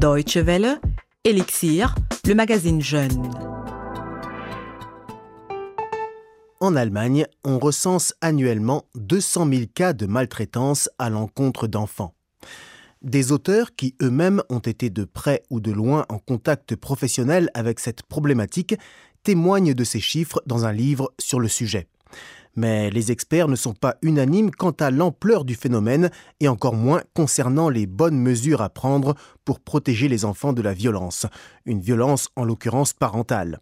Deutsche Welle, Elixir, le magazine Jeune. En Allemagne, on recense annuellement 200 000 cas de maltraitance à l'encontre d'enfants. Des auteurs qui eux-mêmes ont été de près ou de loin en contact professionnel avec cette problématique témoignent de ces chiffres dans un livre sur le sujet. Mais les experts ne sont pas unanimes quant à l'ampleur du phénomène et encore moins concernant les bonnes mesures à prendre pour protéger les enfants de la violence, une violence en l'occurrence parentale.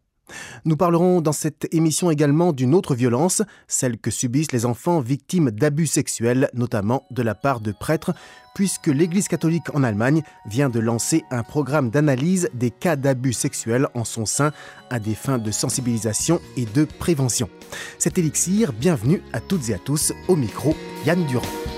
Nous parlerons dans cette émission également d'une autre violence, celle que subissent les enfants victimes d'abus sexuels, notamment de la part de prêtres, puisque l'Église catholique en Allemagne vient de lancer un programme d'analyse des cas d'abus sexuels en son sein à des fins de sensibilisation et de prévention. Cet élixir, bienvenue à toutes et à tous au micro Yann Durand.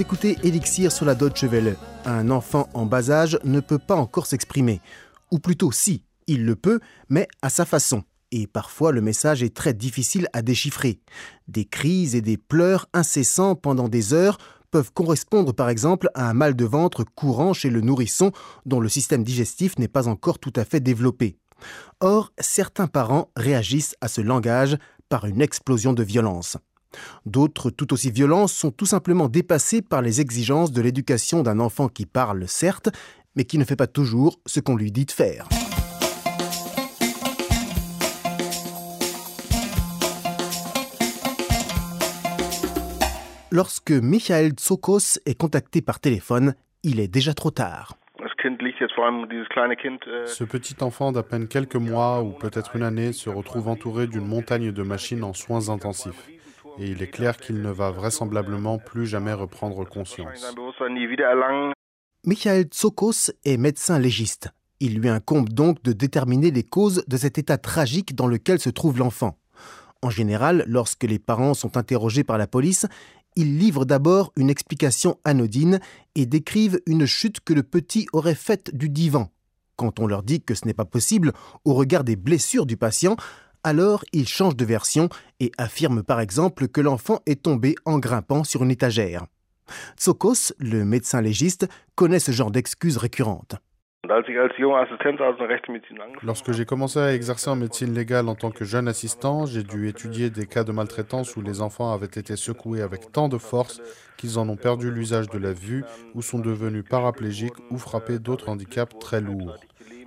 Écoutez Elixir sur la Deutsche Welle. Un enfant en bas âge ne peut pas encore s'exprimer. Ou plutôt si, il le peut, mais à sa façon. Et parfois le message est très difficile à déchiffrer. Des cris et des pleurs incessants pendant des heures peuvent correspondre par exemple à un mal de ventre courant chez le nourrisson dont le système digestif n'est pas encore tout à fait développé. Or, certains parents réagissent à ce langage par une explosion de violence. D'autres, tout aussi violents, sont tout simplement dépassés par les exigences de l'éducation d'un enfant qui parle, certes, mais qui ne fait pas toujours ce qu'on lui dit de faire. Lorsque Michael Tsokos est contacté par téléphone, il est déjà trop tard. Ce petit enfant d'à peine quelques mois ou peut-être une année se retrouve entouré d'une montagne de machines en soins intensifs et il est clair qu'il ne va vraisemblablement plus jamais reprendre conscience. Michael Tsokos est médecin légiste. Il lui incombe donc de déterminer les causes de cet état tragique dans lequel se trouve l'enfant. En général, lorsque les parents sont interrogés par la police, ils livrent d'abord une explication anodine et décrivent une chute que le petit aurait faite du divan. Quand on leur dit que ce n'est pas possible au regard des blessures du patient, alors ils changent de version et affirment par exemple que l'enfant est tombé en grimpant sur une étagère. Tsokos, le médecin légiste, connaît ce genre d'excuses récurrentes. Lorsque j'ai commencé à exercer en médecine légale en tant que jeune assistant, j'ai dû étudier des cas de maltraitance où les enfants avaient été secoués avec tant de force qu'ils en ont perdu l'usage de la vue ou sont devenus paraplégiques ou frappés d'autres handicaps très lourds.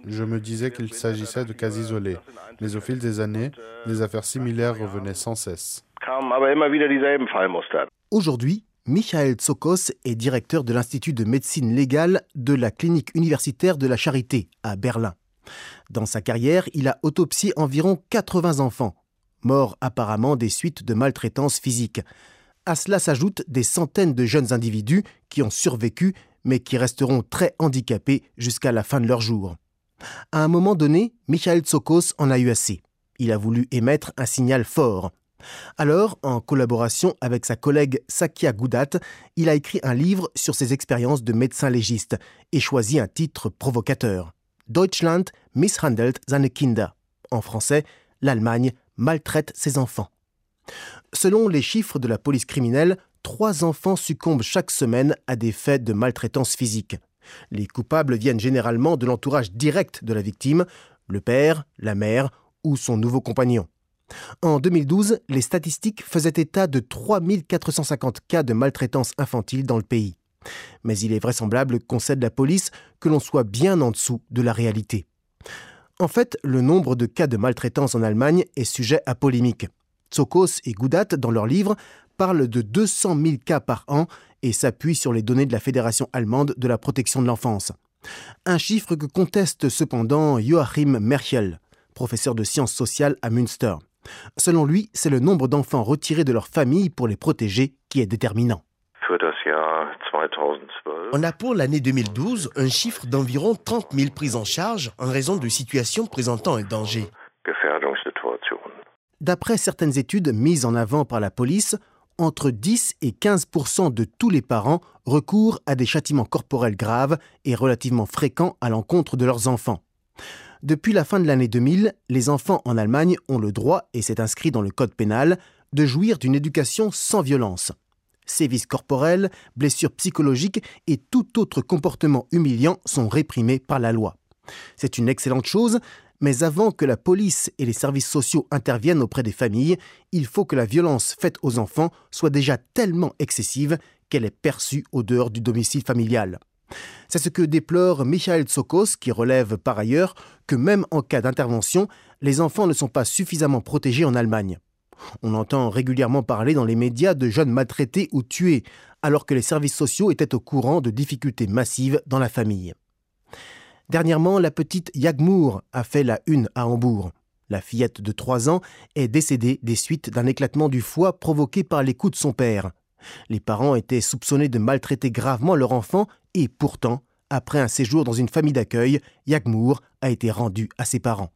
Je me disais qu'il s'agissait de cas isolés, mais au fil des années, des affaires similaires revenaient sans cesse. Aujourd'hui, Michael Tsokos est directeur de l'Institut de médecine légale de la clinique universitaire de la Charité à Berlin. Dans sa carrière, il a autopsié environ 80 enfants, morts apparemment des suites de maltraitance physique. À cela s'ajoutent des centaines de jeunes individus qui ont survécu mais qui resteront très handicapés jusqu'à la fin de leur jour. À un moment donné, Michael Tsokos en a eu assez. Il a voulu émettre un signal fort. Alors, en collaboration avec sa collègue Sakia Goudat, il a écrit un livre sur ses expériences de médecin légiste et choisi un titre provocateur. Deutschland misshandelt seine Kinder. En français, l'Allemagne maltraite ses enfants. Selon les chiffres de la police criminelle, trois enfants succombent chaque semaine à des faits de maltraitance physique. Les coupables viennent généralement de l'entourage direct de la victime, le père, la mère ou son nouveau compagnon. En 2012, les statistiques faisaient état de 3450 cas de maltraitance infantile dans le pays. Mais il est vraisemblable, concède la police, que l'on soit bien en dessous de la réalité. En fait, le nombre de cas de maltraitance en Allemagne est sujet à polémique. Tsokos et Goudat, dans leur livre, parlent de 200 000 cas par an et s'appuient sur les données de la Fédération allemande de la protection de l'enfance. Un chiffre que conteste cependant Joachim Merchel, professeur de sciences sociales à Münster. Selon lui, c'est le nombre d'enfants retirés de leur famille pour les protéger qui est déterminant. On a pour l'année 2012 un chiffre d'environ 30 000 prises en charge en raison de situations présentant un danger. D'après certaines études mises en avant par la police, entre 10 et 15 de tous les parents recourent à des châtiments corporels graves et relativement fréquents à l'encontre de leurs enfants. Depuis la fin de l'année 2000, les enfants en Allemagne ont le droit, et c'est inscrit dans le code pénal, de jouir d'une éducation sans violence. Sévices corporels, blessures psychologiques et tout autre comportement humiliant sont réprimés par la loi. C'est une excellente chose, mais avant que la police et les services sociaux interviennent auprès des familles, il faut que la violence faite aux enfants soit déjà tellement excessive qu'elle est perçue au dehors du domicile familial. C'est ce que déplore Michael Tsokos, qui relève par ailleurs que même en cas d'intervention, les enfants ne sont pas suffisamment protégés en Allemagne. On entend régulièrement parler dans les médias de jeunes maltraités ou tués, alors que les services sociaux étaient au courant de difficultés massives dans la famille. Dernièrement, la petite Yagmour a fait la une à Hambourg. La fillette de 3 ans est décédée des suites d'un éclatement du foie provoqué par les coups de son père. Les parents étaient soupçonnés de maltraiter gravement leur enfant et pourtant, après un séjour dans une famille d'accueil, Yagmour a été rendu à ses parents.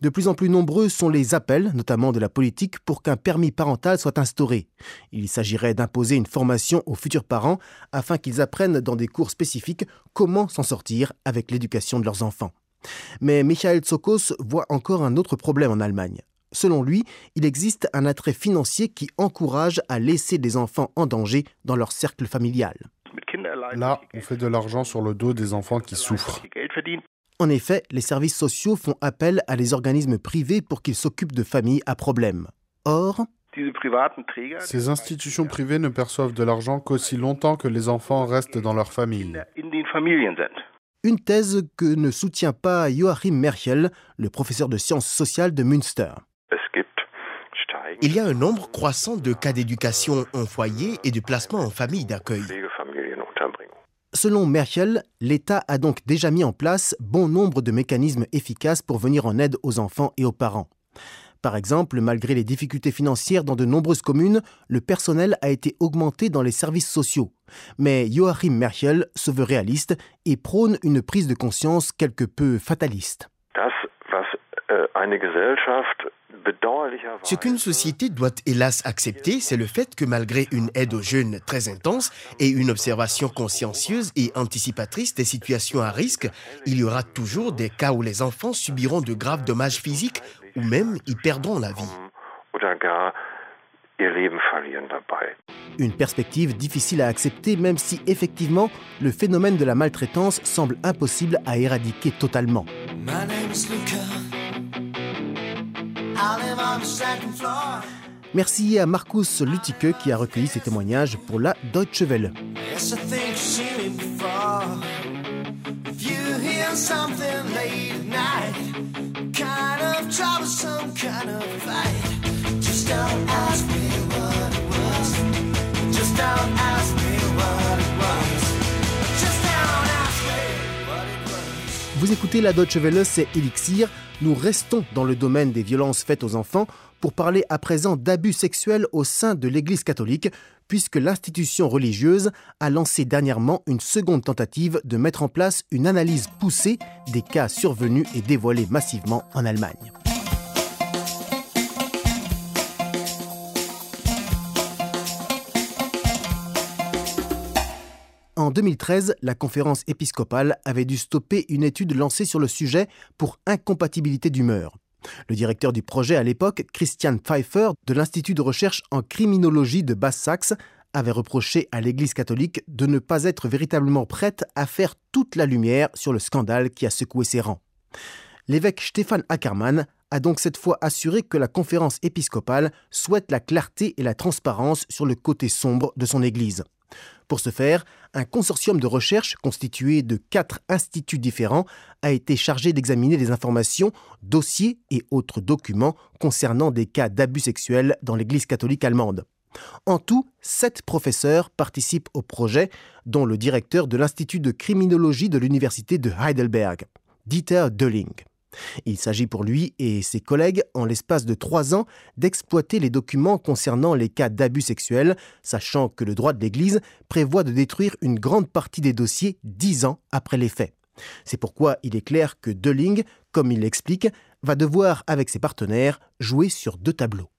De plus en plus nombreux sont les appels, notamment de la politique, pour qu'un permis parental soit instauré. Il s'agirait d'imposer une formation aux futurs parents afin qu'ils apprennent dans des cours spécifiques comment s'en sortir avec l'éducation de leurs enfants. Mais Michael Tsokos voit encore un autre problème en Allemagne. Selon lui, il existe un attrait financier qui encourage à laisser des enfants en danger dans leur cercle familial. Là, on fait de l'argent sur le dos des enfants qui souffrent. En effet, les services sociaux font appel à des organismes privés pour qu'ils s'occupent de familles à problème. Or, ces institutions privées ne perçoivent de l'argent qu'aussi longtemps que les enfants restent dans leur famille. Une thèse que ne soutient pas Joachim Merchel, le professeur de sciences sociales de Münster. Il y a un nombre croissant de cas d'éducation en foyer et de placement en famille d'accueil. Selon Merkel, l'État a donc déjà mis en place bon nombre de mécanismes efficaces pour venir en aide aux enfants et aux parents. Par exemple, malgré les difficultés financières dans de nombreuses communes, le personnel a été augmenté dans les services sociaux. Mais Joachim Merkel se veut réaliste et prône une prise de conscience quelque peu fataliste. Ce qu'une société doit hélas accepter, c'est le fait que malgré une aide aux jeunes très intense et une observation consciencieuse et anticipatrice des situations à risque, il y aura toujours des cas où les enfants subiront de graves dommages physiques ou même y perdront la vie. Une perspective difficile à accepter même si effectivement le phénomène de la maltraitance semble impossible à éradiquer totalement. Merci à Marcus Lüticke qui a recueilli ces témoignages pour la Deutsche Welle. Vous écoutez la Deutsche Welle, c'est Elixir. Nous restons dans le domaine des violences faites aux enfants pour parler à présent d'abus sexuels au sein de l'Église catholique, puisque l'institution religieuse a lancé dernièrement une seconde tentative de mettre en place une analyse poussée des cas survenus et dévoilés massivement en Allemagne. 2013, la conférence épiscopale avait dû stopper une étude lancée sur le sujet pour incompatibilité d'humeur. Le directeur du projet à l'époque, Christian Pfeiffer, de l'Institut de recherche en criminologie de Basse-Saxe, avait reproché à l'Église catholique de ne pas être véritablement prête à faire toute la lumière sur le scandale qui a secoué ses rangs. L'évêque Stefan Ackermann a donc cette fois assuré que la conférence épiscopale souhaite la clarté et la transparence sur le côté sombre de son Église. Pour ce faire, un consortium de recherche constitué de quatre instituts différents a été chargé d'examiner les informations, dossiers et autres documents concernant des cas d'abus sexuels dans l'Église catholique allemande. En tout, sept professeurs participent au projet, dont le directeur de l'Institut de criminologie de l'Université de Heidelberg, Dieter Dölling. Il s'agit pour lui et ses collègues, en l'espace de trois ans, d'exploiter les documents concernant les cas d'abus sexuels, sachant que le droit de l'Église prévoit de détruire une grande partie des dossiers dix ans après les faits. C'est pourquoi il est clair que Deling, comme il l'explique, va devoir, avec ses partenaires, jouer sur deux tableaux.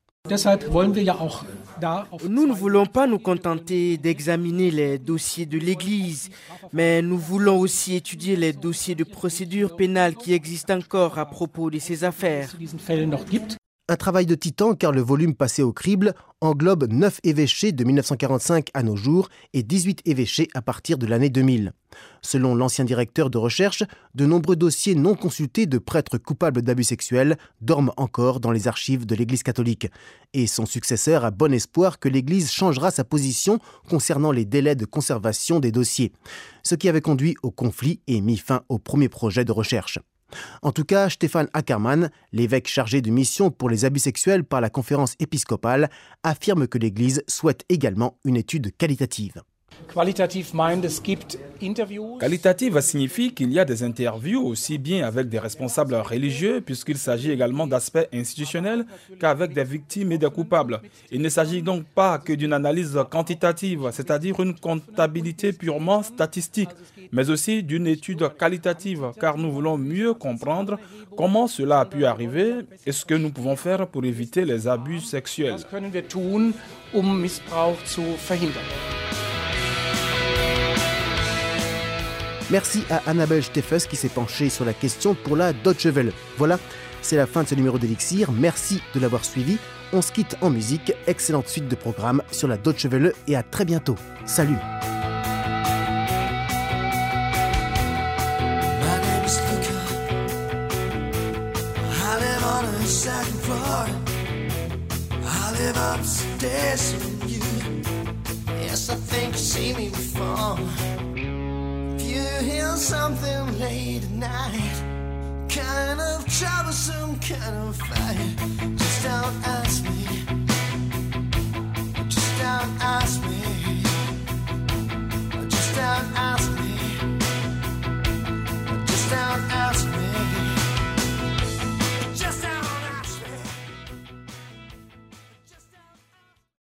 Nous ne voulons pas nous contenter d'examiner les dossiers de l'Église, mais nous voulons aussi étudier les dossiers de procédure pénale qui existent encore à propos de ces affaires. Un travail de titan car le volume passé au crible englobe 9 évêchés de 1945 à nos jours et 18 évêchés à partir de l'année 2000. Selon l'ancien directeur de recherche, de nombreux dossiers non consultés de prêtres coupables d'abus sexuels dorment encore dans les archives de l'Église catholique. Et son successeur a bon espoir que l'Église changera sa position concernant les délais de conservation des dossiers, ce qui avait conduit au conflit et mis fin au premier projet de recherche. En tout cas, Stéphane Ackermann, l'évêque chargé de mission pour les abus sexuels par la conférence épiscopale, affirme que l'Église souhaite également une étude qualitative. Qualitative signifie qu'il y a des interviews aussi bien avec des responsables religieux, puisqu'il s'agit également d'aspects institutionnels, qu'avec des victimes et des coupables. Il ne s'agit donc pas que d'une analyse quantitative, c'est-à-dire une comptabilité purement statistique, mais aussi d'une étude qualitative, car nous voulons mieux comprendre comment cela a pu arriver et ce que nous pouvons faire pour éviter les abus sexuels. Merci à Annabelle Steffes qui s'est penchée sur la question pour la Deutsche Welle. Voilà, c'est la fin de ce numéro d'Elixir. Merci de l'avoir suivi. On se quitte en musique. Excellente suite de programmes sur la Deutsche Welle et à très bientôt. Salut something late at night. Kind of troublesome, kind of fight. Just don't ask me. Just don't ask me. Just don't ask me. Just don't ask me.